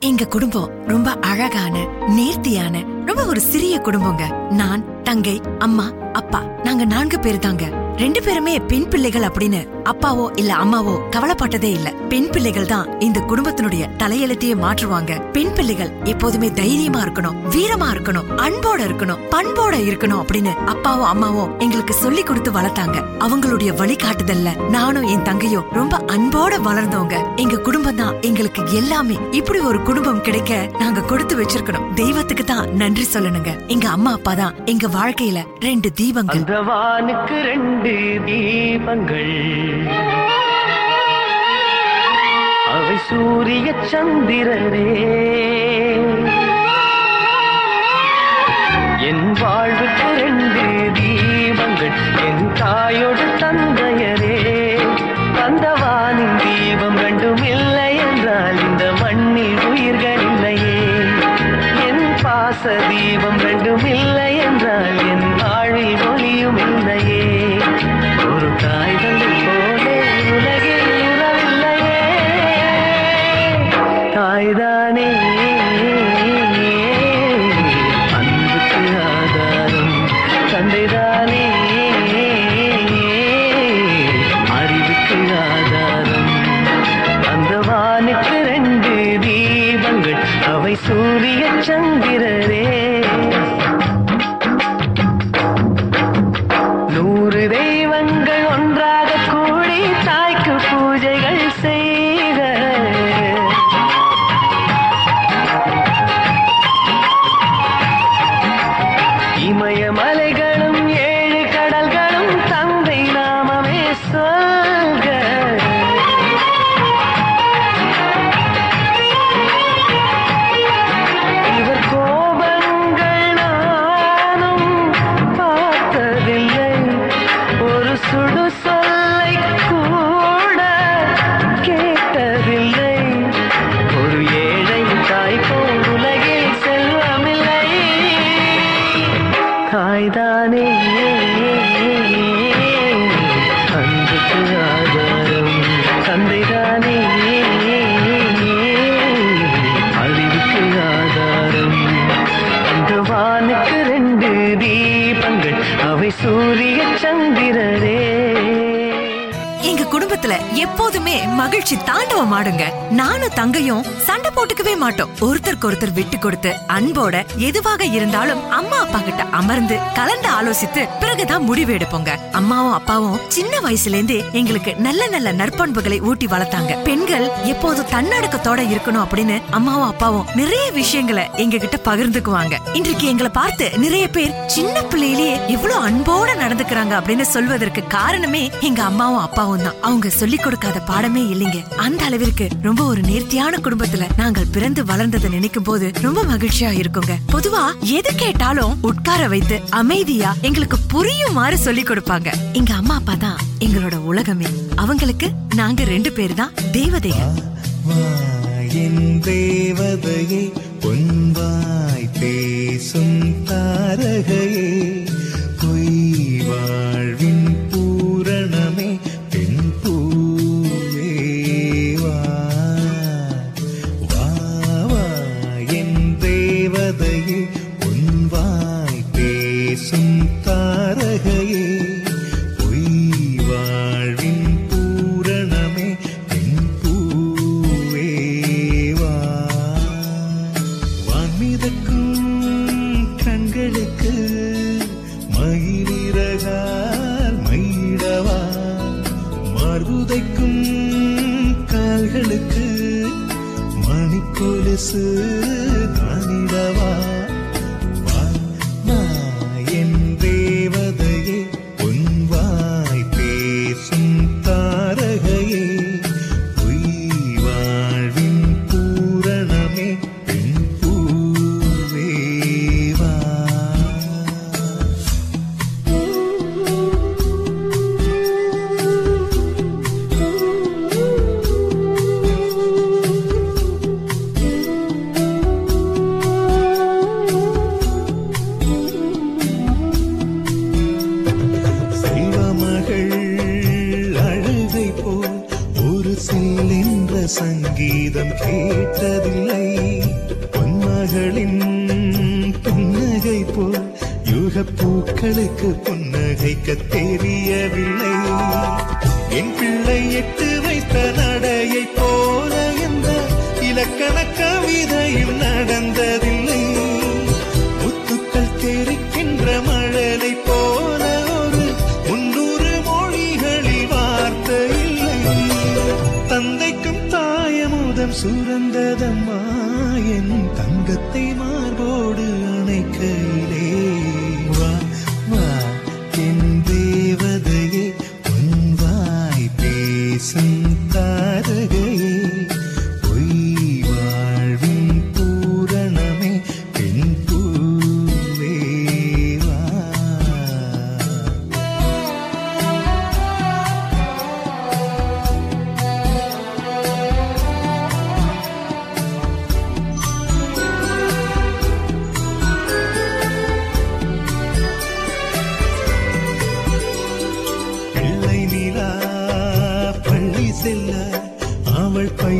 எங்க குடும்பம் ரொம்ப அழகான நேர்த்தியான ரொம்ப ஒரு சிறிய குடும்பங்க. நான் தங்கை அம்மா அப்பா. நாங்க நான்கு பேர் தாங்க ரெண்டு பேருமே பெண் பிள்ளைகள் அப்படின்னு அப்பாவோ இல்ல அம்மாவோ கவலைப்பட்டதே இல்ல. பெண் பிள்ளைகள் தான் இந்த குடும்பத்தினுடைய தலையெழுத்தையே மாற்றுவாங்க. பெண் பிள்ளைகள் எப்போதுமே தைரியமா இருக்கணும் வீரமா இருக்கணும் அன்போட இருக்கணும் பண்போட இருக்கணும் அப்படின்னு அப்பாவோ அம்மாவோ எங்களுக்கு சொல்லி கொடுத்து வளர்த்தாங்க. அவங்களுடைய வழிகாட்டுதல்ல நானும் என் தங்கையும் ரொம்ப அன்போட வளர்ந்தவங்க. எங்க குடும்பம் தான் எங்களுக்கு எல்லாமே இப்படி ஒரு குடும்பம் கிடைக்க நாங்க கொடுத்து வச்சிருக்கணும். தெய்வத்துக்கு தான் நன்றி சொல்லணுங்க. எங்க அம்மா அப்பா தான் எங்க வாழ்க்கையில ரெண்டு தீபங்கள். ரெண்டு தீபங்கள். அவை சூரிய சந்திரரே என் வாழ்வுக்கு ரெண்டு தீபங்கள் என் தாயோடு தந்தையரே. தந்தவானின் தீபம் ரெண்டும் இல்லை என்றால் இந்த மண்ணில் உயிர்கள் இல்லையே. என் பாச தீபம் ரெண்டும் இல்லை மகிழ்ச்சி தாண்டவம் ஆடுங்க. நானும் தங்கையும் சண்டை போட்டுக்கவே மாட்டோம். ஒருத்தருக்கு ஒருத்தர் விட்டு கொடுத்து அன்போட எதுவாக இருந்தாலும் அம்மா அப்பா கிட்ட அமர்ந்து கலந்து ஆலோசித்து பிறகுதான் முடிவு எடுப்போங்க. அம்மாவும் அப்பாவும் சின்ன வயசுல இருந்தே எங்களுக்கு நல்ல நல்ல நற்பண்புகளை ஊட்டி வளர்த்தாங்க. பெண்கள் எப்போதும் தன்னடக்கத்தோட இருக்கணும் அப்படின்னு அம்மாவும் அப்பாவும் நிறைய விஷயங்களை எங்க கிட்ட பகிர்ந்துக்குவாங்க. இன்றைக்கு எங்களை பார்த்து நிறைய பேர் சின்ன பிள்ளையிலேயே இவ்வளவு அன்போட நடந்துக்கிறாங்க அப்படின்னு சொல்வதற்கு காரணமே எங்க அம்மாவும் அப்பாவும் தான். அவங்க சொல்லிக் கொடுக்காத பாடமே இல்லைங்க. அந்த அளவிற்கு ரொம்ப ஒரு நேர்த்தியான குடும்பத்துல நாங்கள் பிறந்து வளர்ந்ததை நினைக்கும் போது ரொம்ப மகிழ்ச்சியா இருக்குங்க. பொதுவா எது கேட்டாலும் உட்கார வைத்து அமைதியா எங்களுக்கு புரியுமாறு சொல்லி கொடுப்பாங்க. எங்க அம்மா அப்பா தான் எங்களோட உலகமே. அவங்களுக்கு நாங்க ரெண்டு பேர் தான் தேவதைகள். என் தேவதையே பொன்வாய் பேசும் தாரகையே பொய் வாழ்வின் மார்புதைக்கும் கால்களுக்கு மணிக்கொலுசு எட்டு நடையை போல என்ற இலக்கண கவிதையில் நடந்ததில்லை. முத்துக்கள் தெரிக்கின்ற மழலை போல ஒரு முன்னூறு மொழிகளில் வார்த்தை இல்லை. தந்தைக்கும் தாயமுதம் சுரந்ததம்மா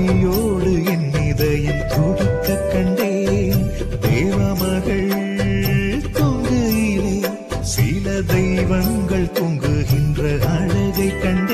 அவள் என் இதயம் துடிக்க கண்டேன். தேவமகள் தொங்குகிறேன் சில தெய்வங்கள் தொங்குகின்ற அழகை கண்டேன்.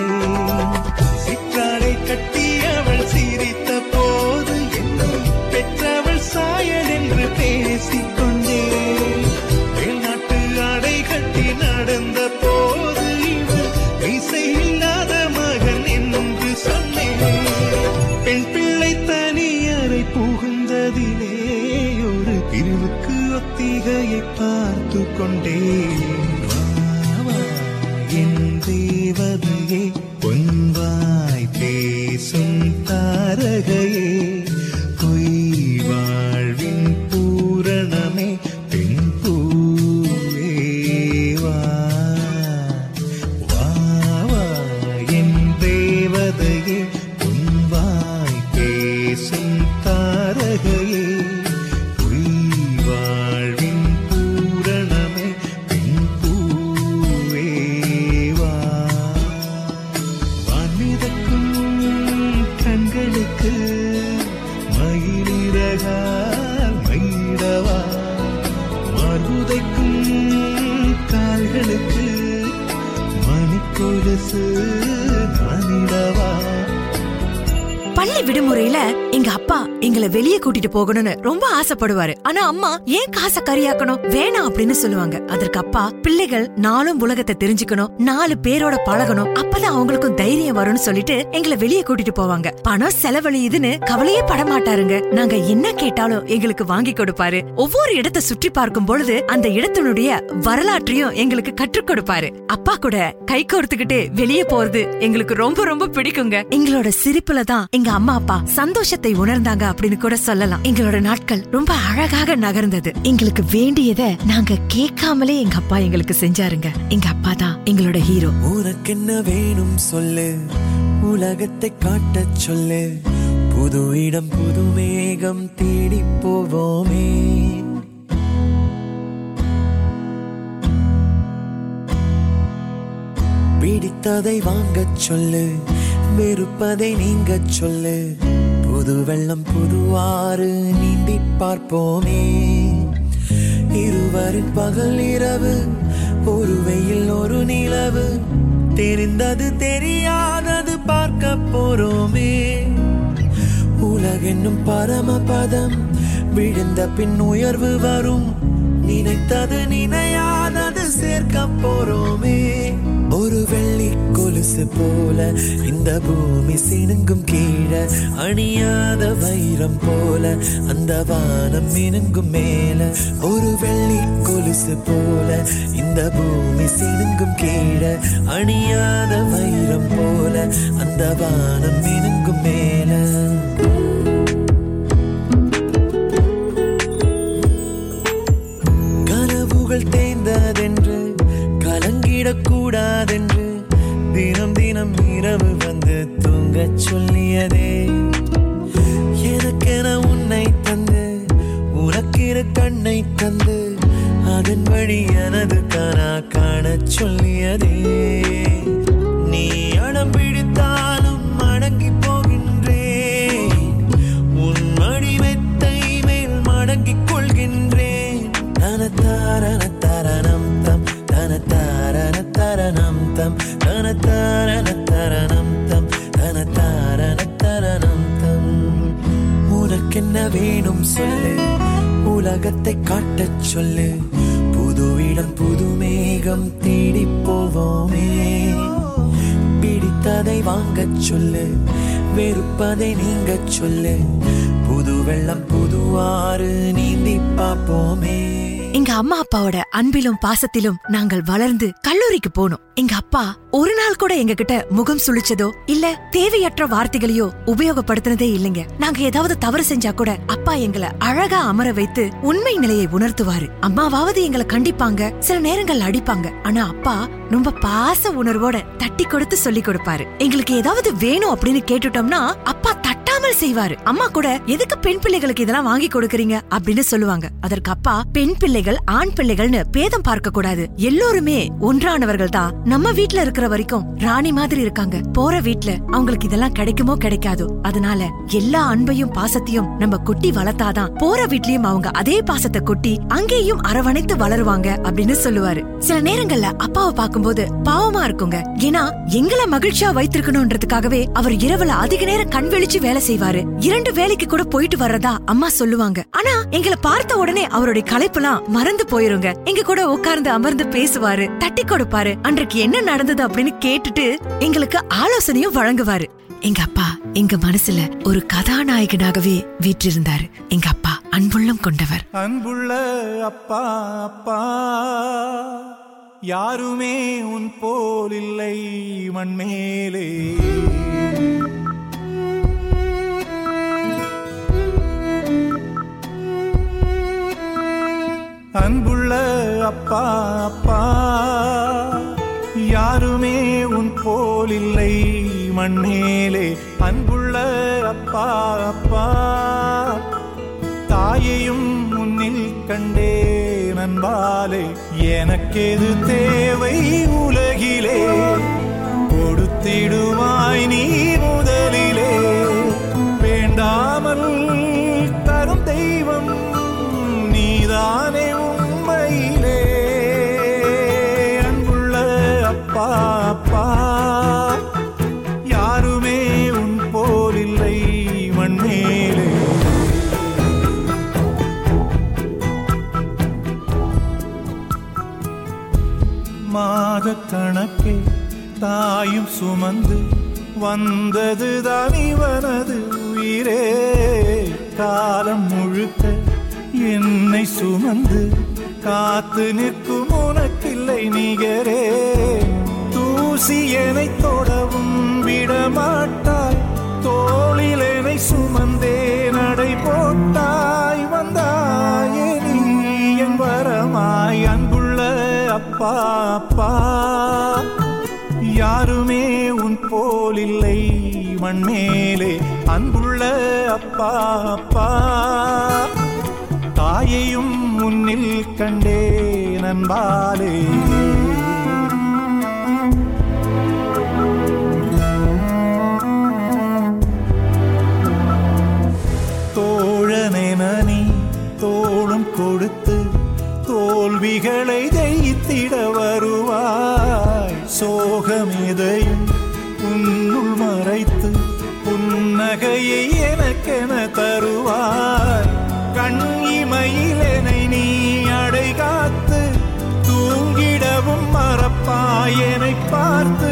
போகணும்னு ரொம்ப ஆசைப்படுவாரு. ஆனா அம்மா ஏன் காசை கரியாக்கணும்? வேணாம் அப்படின்னு சொல்லுவாங்க. அதற்கு அப்பா பிள்ளைகள் நாளும் உலகத்தை தெரிஞ்சுக்கணும். நாலு பேரோட பழகணும். அப்பதான் அவங்களுக்கும் தைரியம் வரும்னு சொல்லிட்டு எங்களை வெளியே கூட்டிட்டு போவாங்க. பணம் செலவழியுதுன்னு கவலையே பட மாட்டாருங்க. நாங்க என்ன கேட்டாலும் எங்களுக்கு வாங்கி கொடுப்பாரு. ஒவ்வொரு இடத்தை சுற்றி பார்க்கும் பொழுது அந்த இடத்தினுடைய வரலாற்றையும் எங்களுக்கு கற்றுக் கொடுப்பாரு. அப்பா கூட கை கோர்த்துக்கிட்டு வெளியே போறது எங்களுக்கு ரொம்ப ரொம்ப பிடிக்குங்க. எங்களோட சிரிப்புல தான் எங்க அம்மா அப்பா சந்தோஷத்தை உணர்ந்தாங்க அப்படின்னு கூட சொல்லலாம். எங்களோட நாட்கள் ரொம்ப அழகாக நகர்ந்தது. எங்களுக்கு வேண்டியதை நாங்க கேட்காமலே எங்க அப்பா எங்களுக்கு செஞ்சாருங்க. எங்க அப்பா தான் எங்களோட ஹீரோ. உனக்கு என்ன வேணும் சொல்லு. உலகத்தை காட்டச் சொல்லு. புது இடம் புது மேகம் தேடி போவோமே. பிடித்ததை வாங்கச் சொல்லு. வெறுப்பதை நீங்க சொல்லு. புது வெள்ளம் புதுவாறு ஆறு நீந்தி பார்ப்போமே. இருவரின் பகல் இரவு ஒரு வெயில் ஒரு நிலவு. தெரிந்தது தெரியாதது பார்க்க போறோமே. உலகென்னும் பரமபதம் விழுந்த பின் உயர்வு வரும். நினைத்தது நினையாதது சேர்க்க போறோமே. ஒரு வெள்ளி கொலுசு போல இந்த பூமி சினுங்கும் கீழே அணியாத வைரம் போல அந்த வானம் மினுங்கும் மேல. ஒரு வெள்ளி கொலுசு போல இந்த பூமி சினுங்கும் கீழே அணியாத வைரம் போல அந்த வானம் மினுங்கும் மேல. கனவுகள் தேய்ந்ததென்று கலங்கிடக்கூடாதென்று தினம் தினம் இரவு வந்து தூங்க சொல்லியதே. எனக்கென உன்னை தந்து உனக்கிற கண்ணை தந்து அதன் வழி எனது தானா காண சொல்லியதே. நீ அடம் பிடித்தாலும் மடங்கி போகின்றேன் உன் மடி மேல் மடங்கிக் கொள்கின்றேன் தனத்தாரன வேணும் சொல்லு. உலகத்தை காட்டச் சொல்லு. புது இடம் புது மேகம் தேடி போவோமே. பிடித்ததை வாங்கச் சொல்லு. வெறுப்பதை நீங்க சொல்லு. புது வெள்ளம் புது ஆறு நீந்தி பார்ப்போமே. எங்க அம்மா அப்பாவோட அன்பிலும் பாசத்திலும் நாங்கள் வளர்ந்து கல்லூரிக்கு போனோம். எங்க அப்பா ஒரு நாள் கூட எங்க கிட்ட முகம் சுளிச்சதோ இல்ல தேவையற்ற வார்த்தைகளையோ உபயோகப்படுத்தினதே இல்லைங்க. நாங்க ஏதாவது தவறு செஞ்சா கூட அப்பா எங்களை அழகா அமர வைத்து உண்மை நிலையை உணர்த்துவாரு. அம்மாவாவது எங்களை கண்டிப்பாங்க சில நேரங்கள் அடிப்பாங்க. ஆனா அப்பா ரொம்ப பாச உணர்வோட தட்டி கொடுத்து சொல்லி கொடுப்பாரு. எங்களுக்கு ஏதாவது வேணும் அப்படின்னு கேட்டுட்டோம்னா அப்பா விடாமல் செய்வாரு. அம்மா கூட எதுக்கு பெண் பிள்ளைகளுக்கு இதெல்லாம் வாங்கி கொடுக்கறீங்க? அப்படின்னு சொல்லுவாங்க. அதற்கு அப்பா பெண் பிள்ளைகள் ஆண் பிள்ளைகள்னு பேதம் பார்க்க கூடாது எல்லோருமே ஒன்றானவர்கள் தான். நம்ம வீட்ல இருக்கிற வரைக்கும் ராணி மாதிரி இருக்காங்க. போற வீட்ல அவங்களுக்கு இதெல்லாம் கிடைக்குமோ கிடைக்காதோ? அதனால எல்லா அன்பையும் பாசத்தையும் நம்ம கொட்டி வளர்த்தாதான் போற வீட்லயும் அவங்க அதே பாசத்தை கொட்டி அங்கேயும் அரவணைத்து வளருவாங்க அப்படின்னு சொல்லுவாரு. சில நேரங்கள்ல அப்பாவை பார்க்கும்போது பாவமா இருக்குங்க. ஏன்னா எங்களை மகிழ்ச்சியா வைத்திருக்கணும்ன்றதுக்காகவே அவர் இரவுல அதிக நேரம் கண் விழிச்சு வேலை செய்வாரு. இரண்டு வேலைக்கு கூட போயிட்டு வர்றதா அம்மா சொல்லுவாங்க. ஆனா எங்களை பார்த்த உடனே அவருடைய களைப்பெல்லாம் மறந்து போயிருங்க. எங்க கூட உட்கார்ந்து அமர்ந்து பேசுவாரு தட்டி கொடுப்பாரு அன்றைக்கு என்ன நடந்தது அப்படின்னு கேட்டுட்டு எங்களுக்கு ஆலோசனையும் வழங்குவாரு. எங்க அப்பா எங்க மனசுல ஒரு கதாநாயகனாகவே வீற்றிருந்தாரு. எங்க அப்பா அன்புள்ளம் கொண்டவர். அன்புள்ள அப்பா அப்பா யாருமே உன் போல் இல்லை மண்மேலே. அன்புள்ள அப்பா அப்பா. யாருமே உன் போல் இல்லை மண்மேலே அன்புள்ள அப்பா அப்பா. தாயையும் முன்னில் கண்டே நண்பாலே எனக்கேது தேவை உலகிலே? கொடுத்திடுவாய் நீ கணக்கே தாயும் சுமந்து வந்தது இவனது உயிரே. காலம் முழுக்க என்னை சுமந்து காத்து நிற்கும் உனக்கில்லை நிகரே. தூசி என்னை தொடவும் விடமாட்டாய். தோளில் என்னை சுமந்தே நடை போட்டாய். வந்தாயே நீ என் வரமாய். அன்புள்ள அப்பா அப்பா யாருமே உன் போல் இல்லை மண்மேலே அன்புள்ள அப்பா அப்பா. தாயையும் முன்னில் கண்டே நண்பாலே மறப்பாய் என்னை பார்த்து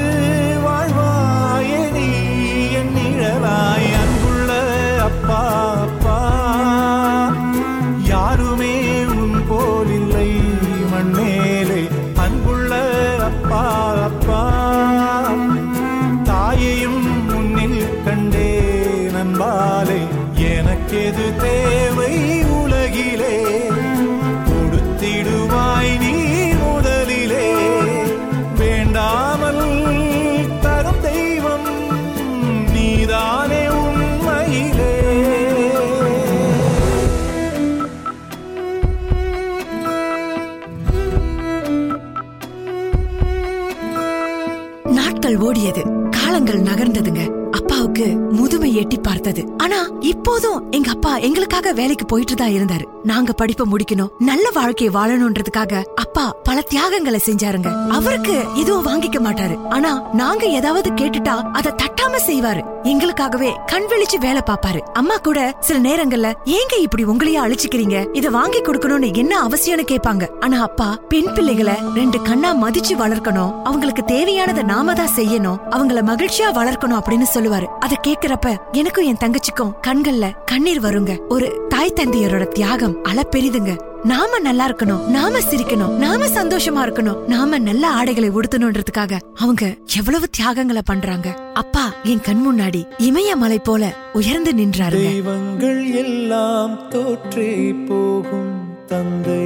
காலங்கள் நகர்ந்ததுங்க. அப்பாவுக்கு முதுமை எட்டி பார்த்தது. ஆனா இப்போதும் எங்க அப்பா எங்களுக்காக வேலைக்கு போயிட்டு தான் இருந்தாரு. நாங்க படிப்பை முடிக்கணும் நல்ல வாழ்க்கையை வாழணும்ன்றதுக்காக அப்பா பல தியாகங்களை செஞ்சாருங்க. அவருக்கு எதுவும் வாங்கிக்க மாட்டாரு. ஆனா நாங்க ஏதாவது கேட்டுட்டா அதை தட்டாம செய்வாரு. எங்களுக்காகவே கண் விழிச்சு வேலை பாப்பாரு அம்மா கூட சில நேரங்கள்ல ஏங்க இப்படி உங்களையே அழிச்சுக்கிறீங்க? இத வாங்கி கொடுக்கணும்னு என்ன அவசியம்னு கேட்பாங்க. ஆனா அப்பா பெண் பிள்ளைகளை ரெண்டு கண்ணா மதிச்சு வளர்க்கணும். அவங்களுக்கு தேவையானதை நாம தான் செய்யணும். அவங்கள மகிழ்ச்சியா வளர்க்கணும் அப்படின்னு சொல்லுவாரு. அத கேக்குறப்ப எனக்கும் என் தங்கச்சிக்கும் கண்கள்ல கண்ணீர் வருங்க. ஒரு தாய் தந்தையரோட தியாகம் அள பெரிதுங்க நாம நல்லா இருக்கணும். நாம சிரிக்கணும். நாம சந்தோஷமா இருக்கணும். நாம நல்ல ஆடைகளை உடுத்தணும்ன்றதுக்காக அவங்க எவ்வளவு தியாகங்களை பண்றாங்க. அப்பா என் கண் முன்னாடி இமயமலை போல உயர்ந்து நின்றாரு தெய்வங்கள் எல்லாம் தோற்றே போகும். தந்தை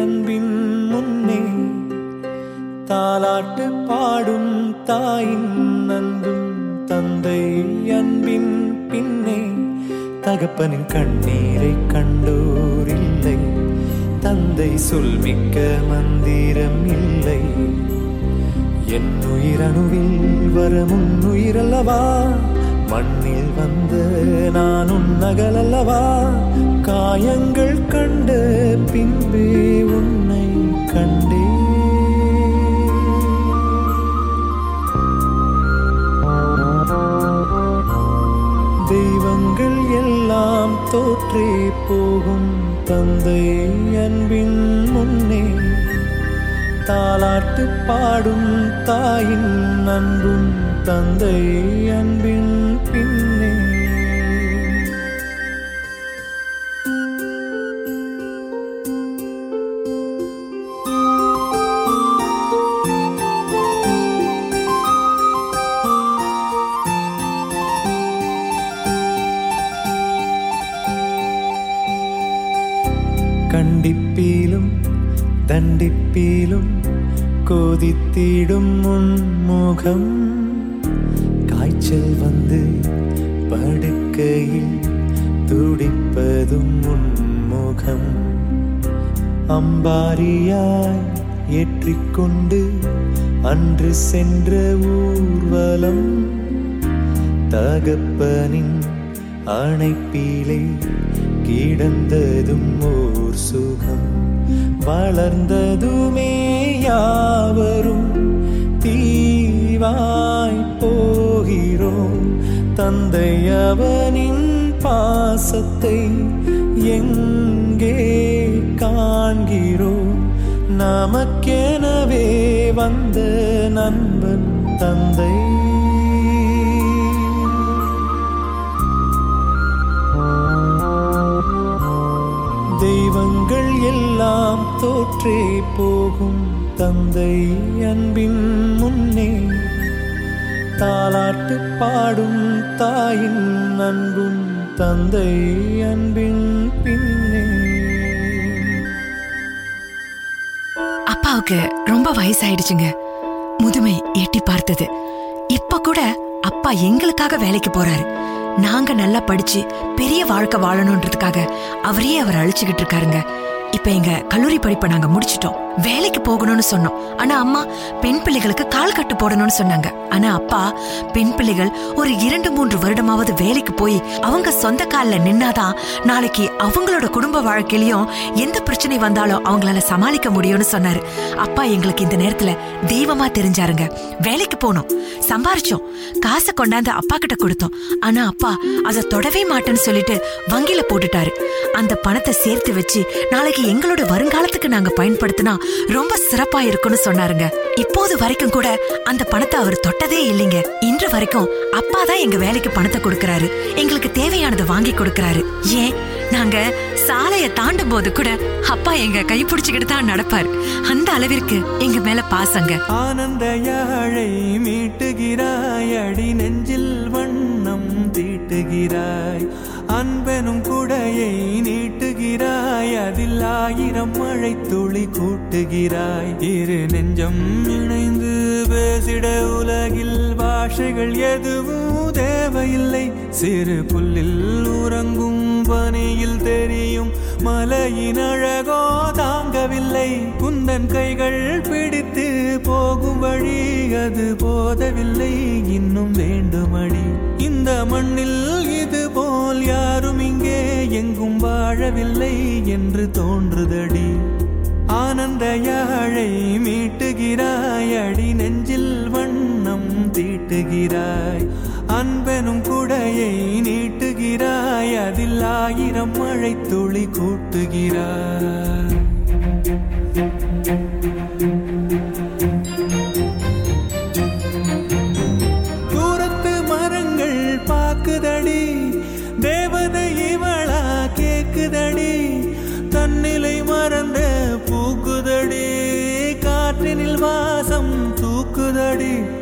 அன்பின் முன்னே தாலாட்டு பாடும் தாயின் அன்பும் தந்தை அன்பின் பின்னே தகப்பனின் கண்ணீரை கண்டோரில்லை தந்தை சொல் மிக்க மந்திரம் இல்லை. என் உயிரணுவில் வரமுன் உயிரல்லவா மண்ணில் வந்த நான் உன்னகலல்லவா? காயங்கள் கண்டு பின்பே உன்னை கண்டே. தெய்வங்கள் எல்லாம் தோற்றே போகும் தந்தை அன்பின் முன்னே தாலாட்டு பாடும் தாயின் அன்பும் தந்தை அன்பின் பின் கொதித்திடும் முன்முகம் காய்ச்சல் வந்து படுக்கையில் துடிப்பதும் முன்முகம் அம்பாரியாய் ஏற்றிக்கொண்டு அன்று சென்ற ஊர்வலம். தகப்பனின் அணைப்பிலே கிடந்ததும் ஓர் சுகம். வளர்ந்ததுமே யாவரும் தீவாய் போகிறோம். தந்தை அவனின் பாசத்தை எங்கே காண்கிறோம்? நமக்கெனவே வந்த நண்பன் தந்தை. தெய்வங்கள் எல்லாம் தோற்றே போகும். தந்தை அன்பின் முன்னே தாலாட்டு பாடும் தாயின் அன்பும் தந்தை அன்பின் பின்னே. அப்பாவுக்கு ரொம்ப வயசாயிடுச்சுங்க. முதுமை எட்டி பார்த்தது. இப்ப கூட அப்பா எங்களுக்காக வேலைக்கு போறாரு. நாங்க நல்லா படிச்சு பெரிய வாழ்க்கை வாழணும்ன்றதுக்காக அவரே அவர் அழிச்சுக்கிட்டு இருக்காருங்க. இப்ப எங்க கல்லூரி படிப்பை நாங்க முடிச்சிட்டோம். வேலைக்கு போகணும்னு சொன்னோம். ஆனா அம்மா பெண் பிள்ளைகளுக்கு கால் கட்டு போடணும்னு சொன்னாங்க. ஆனா அப்பா பெண் பிள்ளைகள் ஒரு இரண்டு மூன்று வருடமாவது வேலைக்கு போய் அவங்க சொந்த கால்ல நின்னாதான் நாளைக்கு அவங்களோட குடும்ப வாழ்க்கையிலயும் எந்த பிரச்சனை வந்தாலும் அவங்களால சமாளிக்க முடியும்னு சொன்னாரு. அப்பா எங்களுக்கு இந்த நேரத்துல தெய்வமா தெரிஞ்சாருங்க. வேலைக்கு போனோம். சம்பாரிச்சோம். காசை கொண்டாந்து அப்பா கிட்ட கொடுத்தோம். ஆனா அப்பா அதை தொடவே மாட்டேன்னு சொல்லிட்டு வங்கியில போட்டுட்டாரு. அந்த பணத்தை சேர்த்து வச்சு நாளைக்கு எங்களோட வருங்காலத்துக்கு நாங்க பயன்படுத்தினா ரொம்ப சிறப்பா இருக்கும்னு சொன்னாருங்க. இப்போது வரைக்கும் கூட அந்த பணத்தை அவர் தொட்டதே இல்லைங்க. இன்று வரைக்கும் அப்பா தான் எங்க வேலைக்கு பணத்தை கொடுக்கறாரு. எங்களுக்கு தேவையானதை வாங்கி கொடுக்கறாரு. ஏன்? நாங்க சாலைய தாண்டும் போது கூட அப்பா எங்க கைப்பிடிச்சுக்கிட்டு தான் நடப்பாரு. அந்த அளவிற்கு எங்க மேல பாசங்க. ஆனந்த யாழை மீட்டுகிறாய். அடி நெஞ்சில் வண்ணம் தீட்டுகிறாய். நீட்டுகிறாய் ஆயிரம் மழை துளி கூட்டுகிறாய். இரு நெஞ்சம் இணைந்து பேசிட உலகில் பாஷைகள் எதுவும் தேவையில்லை. சிறு புல்லில் உறங்கும் பனியில் தெரியும் மலையின் அழகோ தாங்கவில்லை. குந்தன் கைகள் பிடித்து போகும் வழி அது போதவில்லை. இன்னும் வேண்டுமடி. இந்த மண்ணில் இது போல் யாரும் இங்கே எங்கும் வாழவில்லை என்று தோன்றுதடி. ஆனந்த யாழை மீட்டுகிறாய் அடி நெஞ்சில் வண்ணம் தீட்டுகிறாய். அன்பெனும் குடையை நீட்டுகிறாய் அதில் ஆயிரம் மழை துளி கூட்டுகிறாய்.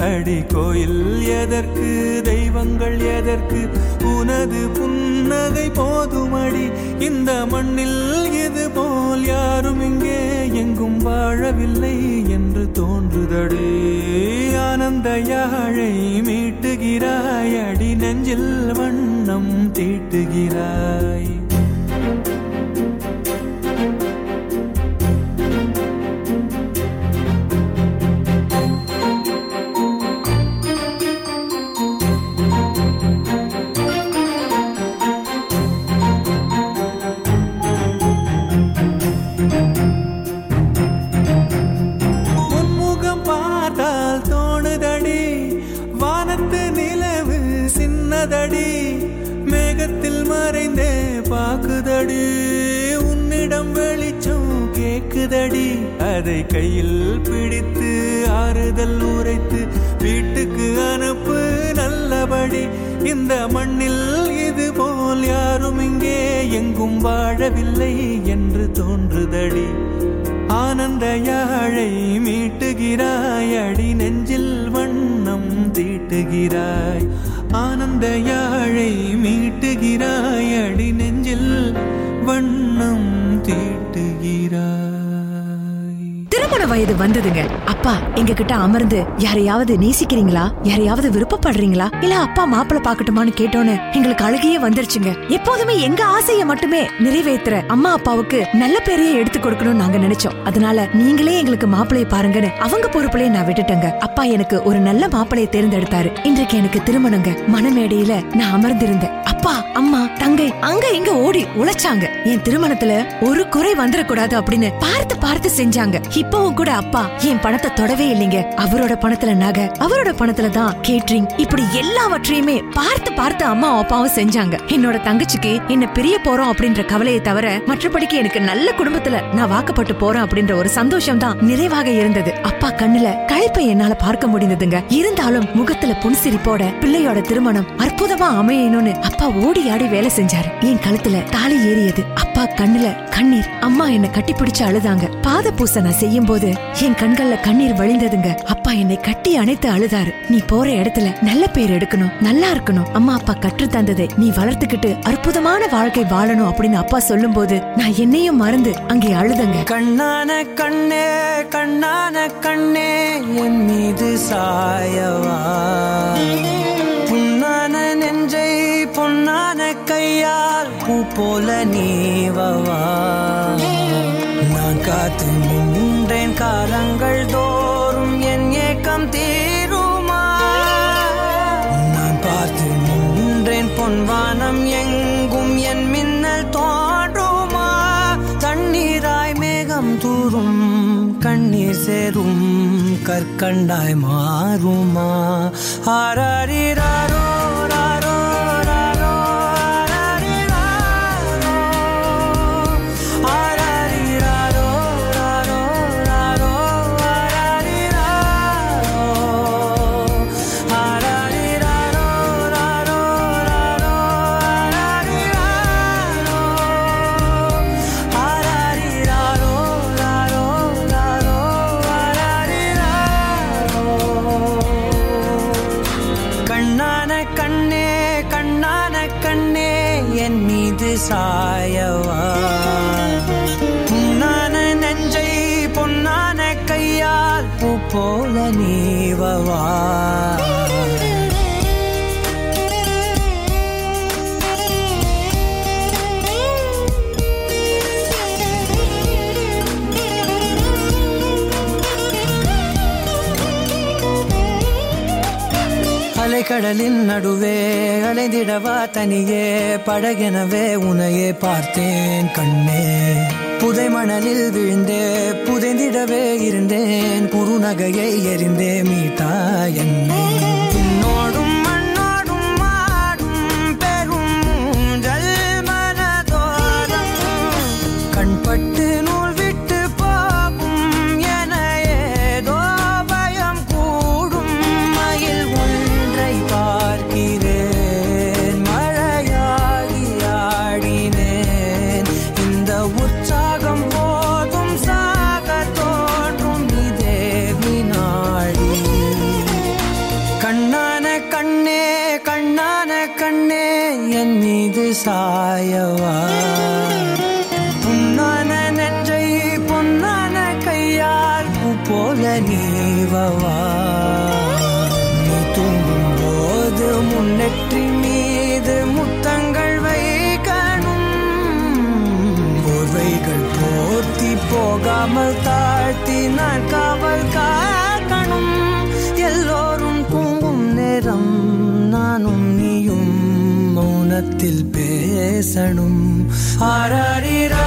அடி கோயில் எதற்கு? தெய்வங்கள் எதற்கு? உனது புன்னகை போதுமடி. இந்த மண்ணில் இது போல் யாரும் இங்கே எங்கும் வாழவில்லை என்று தோன்றுதடி. ஆனந்த யாழை மீட்டுகிறாய். அடி நெஞ்சில் வண்ணம் தீட்டுகிறாய். கையில் பிடித்து ஆறுதல் உரைத்து வீட்டுக்கு அனுப்பு நல்லபடி. இந்த மண்ணில் இது போல் யாரும் இங்கே எங்கும் வாழவில்லை என்று தோன்றுதடி. ஆனந்த யாழை மீட்டுகிறாய் அடி நெஞ்சில் வண்ணம் தீட்டுகிறாய். ஆனந்த யாழை மீட்டுகிறாய் அடி நெஞ்சில் வண்ணம் தீட்டுகிறாய். திருமண வயது வந்ததுங்க. அப்பா எங்க கிட்ட அமர்ந்து யாரையாவது நேசிக்கிறீங்களா? யாரையாவது விருப்பப்படுறீங்களா? இல்ல அப்பா மாப்பிள்ள பாக்கட்டுமான்னு கேட்டோன்னு எங்களுக்கு அழுகையே வந்துருச்சுங்க. எப்போதுமே எங்க ஆசைய மட்டுமே நிறைவேத்துற அம்மா அப்பாவுக்கு நல்ல பேரையே எடுத்து கொடுக்கணும்னு நாங்க நினைச்சோம். அதனால நீங்களே எங்களுக்கு மாப்பிளைய பாருங்கன்னு அவங்க பொறுப்புலயே நான் விட்டுட்டேங்க. அப்பா எனக்கு ஒரு நல்ல மாப்பிளைய தேர்ந்தெடுத்தாரு. இன்றைக்கு எனக்கு திருமணங்க. மனமேடையில நான் அமர்ந்திருந்தேன். அப்பா அம்மா தங்கை அங்க இங்க ஓடி உழைச்சாங்க. என் திருமணத்துல ஒரு குறை வந்துடக்கூடாது அப்படின்னு பார்த்து பார்த்து செஞ்சாங்க. இப்போ இப்பவும் கூட அப்பா என் பணத்தை தொடவே இல்லைங்க. அவரோட பணத்துல நகை அவரோட பணத்துல தான் கேட்ரிங் இப்படி எல்லாவற்றையுமே பார்த்து பார்த்து அம்மா அப்பாவும் செஞ்சாங்க. என்னோட தங்கச்சிக்கு என்ன பிரிய போறோம் அப்படின்ற கவலையை தவிர மற்றபடிக்கு எனக்கு நல்ல குடும்பத்துல நான் வாக்கப்பட்டு போறேன் அப்படின்ற ஒரு சந்தோஷம் தான் நிறைவாக இருந்தது. அப்பா கண்ணுல கழிப்பை என்னால பார்க்க முடிந்ததுங்க. இருந்தாலும் முகத்துல புன்சிரிப்போட பிள்ளையோட திருமணம் அற்புதமா அமையணும்னு அப்பா ஓடி ஆடி வேலை செஞ்சாரு. என் கழுத்துல தாலி ஏறியது. அப்பா கண்ணுல கண்ணீர். அம்மா என்ன கட்டி பிடிச்சு அழுதாங்க. பாத பூசை நான் செய்யும் போது என் கண்கள்ல கண்ணீர் வழிந்ததுங்க. அப்பா என்னை கட்டி அணைத்து அழுதாரு. நீ போற இடத்துல நல்ல பேர் எடுக்கணும் நல்லா இருக்கணும். அம்மா அப்பா கற்று தந்ததை நீ வளர்த்துக்கிட்டு அற்புதமான வாழ்க்கை வாழணும் அப்படின்னு அப்பா சொல்லும்போது நான் என்னையும் மறந்து அங்கே அழுதங்க. கண்ணான கண்ணே கண்ணான கண்ணே என் மீது சாயவா? புண்ணான நெஞ்சை பொன்னான கையால் பூ போல நீவவா? நான் காத்து காலங்கள் தோறும் என் ஏக்கம் தீருமா? நான் பார்த்து நின்றேன் பொன்வானம் எங்கும் என் மின்னல் தோன்றுமா? தண்ணீராய் மேகம் தூரும் கண்ணீர் சேரும் கற்கண்டாய் மாறுமா? ஆராரிராரோ அலைக்கடலின் நடுவே அலைந்திடவா தனியே படகெனவே உனையே பார்த்தேன் கண்ணே. புதை மணலில் விழுந்தே புதைந்திடவே இருந்தேன். குறுநகையை எரிந்தே மீட்டா என்னை. வெற்றி மீது முத்தங்கள் வைக்கணும். போர்வைகள் போர்த்தி போகாமல் தாழ்த்தி நான் காவல் காக்கணும். எல்லோரும் தூங்கும் நேரம் நானும் நீயும் மௌனத்தில் பேசணும். ஆராடிரா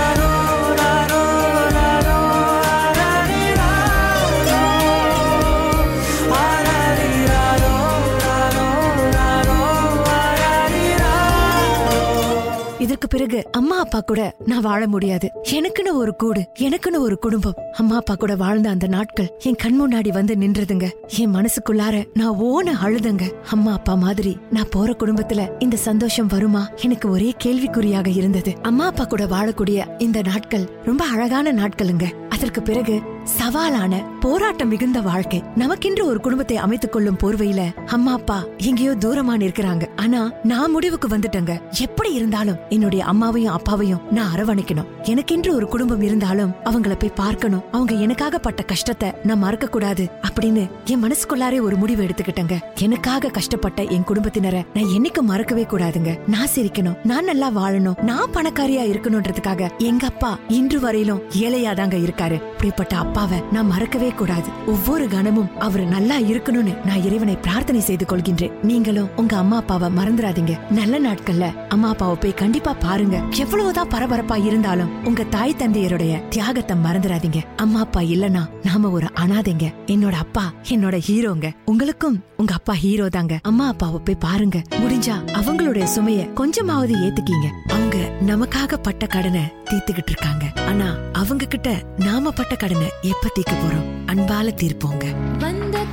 பிறகு அம்மா அப்பா கூட நான் வாழ முடியாது. எனக்குன்னு ஒரு கூடு எனக்குன்னு ஒரு குடும்பம். அம்மா அப்பா கூட வாழ்ந்த அந்த நாட்கள் என் கண் முன்னாடி வந்து நின்றதுங்க. என் மனசுக்குள்ளார நான் ஓன அழுதுங்க. அம்மா அப்பா மாதிரி நான் போற குடும்பத்துல இந்த சந்தோஷம் வருமா? எனக்கு ஒரே கேள்விக்குறியாக இருந்தது. அம்மா அப்பா கூட வாழக்கூடிய இந்த நாட்கள் ரொம்ப அழகான நாட்களுங்க. அதற்கு பிறகு சவாலான போராட்டம் மிகுந்த வாழ்க்கை. நமக்கென்று ஒரு குடும்பத்தை அமைத்துக் கொள்ளும் போர்வையில அம்மா அப்பா எங்கேயோ தூரமா நிற்கிறாங்க. ஆனா நான் முடிவுக்கு வந்துட்டேங்க. எப்படி இருந்தாலும் என்னுடைய அம்மாவையும் அப்பாவையும் நான் அரவணைக்கணும். எனக்கென்று ஒரு குடும்பம் இருந்தாலும் அவங்கள போய் பார்க்கணும். அவங்க எனக்காக பட்ட கஷ்டத்தை நான் மறக்க கூடாது அப்படின்னு என் மனசுக்குள்ளாரே ஒரு முடிவு எடுத்துக்கிட்டேங்க. எனக்காக கஷ்டப்பட்ட என் குடும்பத்தினரை நான் என்னைக்கும் மறக்கவே கூடாதுங்க. நான் சிரிக்கணும். நான் நல்லா வாழணும். நான் பணக்காரியா இருக்கணும்ன்றதுக்காக எங்க அப்பா இன்று வரையிலும் ஏழையாதாங்க இருக்காரு. அப்படிப்பட்ட அப்பாவை நான் மறக்கவே கூடாது. ஒவ்வொரு கணமும் அவரு நல்லா இருக்கணும்னு நான் இறைவனை பிரார்த்தனை செய்து கொள்கின்றேன். நீங்களும் உங்க அம்மா அப்பாவை மறந்துடாதீங்க. நல்ல நாட்கள்ல அம்மா அப்பாவை போய் கண்டிப்பா பாருங்க. எவ்வளவுதான் பரபரப்பா இருந்தாலும் உங்க தாய் தந்தையருடைய தியாகத்தை மறந்துடாதீங்க. அம்மா அப்பா இல்லனா நாம ஒரு அனாதைங்க. என்னோட அப்பா என்னோட ஹீரோங்க. உங்களுக்கும் உங்க அப்பா ஹீரோ தாங்க. அம்மா அப்பாவை போய் பாருங்க. முடிஞ்சா அவங்களுடைய சுமைய கொஞ்சமாவது ஏத்துக்கீங்க. அவங்க நமக்காக பட்ட கடனை தீர்த்துக்கிட்டு இருக்காங்க. ஆனா அவங்க கிட்ட நாம பட்ட கடனை எப்ப தீர்க்க போறோம்? அன்பால தீர்ப்போங்க. வந்த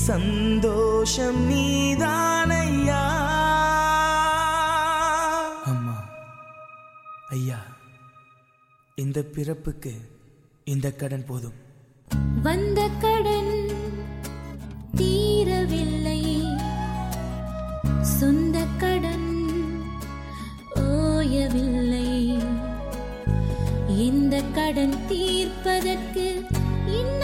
சந்தோஷம் நீதானையா அம்மா ஐயா இந்த பிறப்புக்கு இந்த கடன் போதும். வந்த கடன் தீரவில்லை. சொந்த கடன் ஓயவில்லை. இந்த கடன் தீர்ப்பதற்கு இன்னும்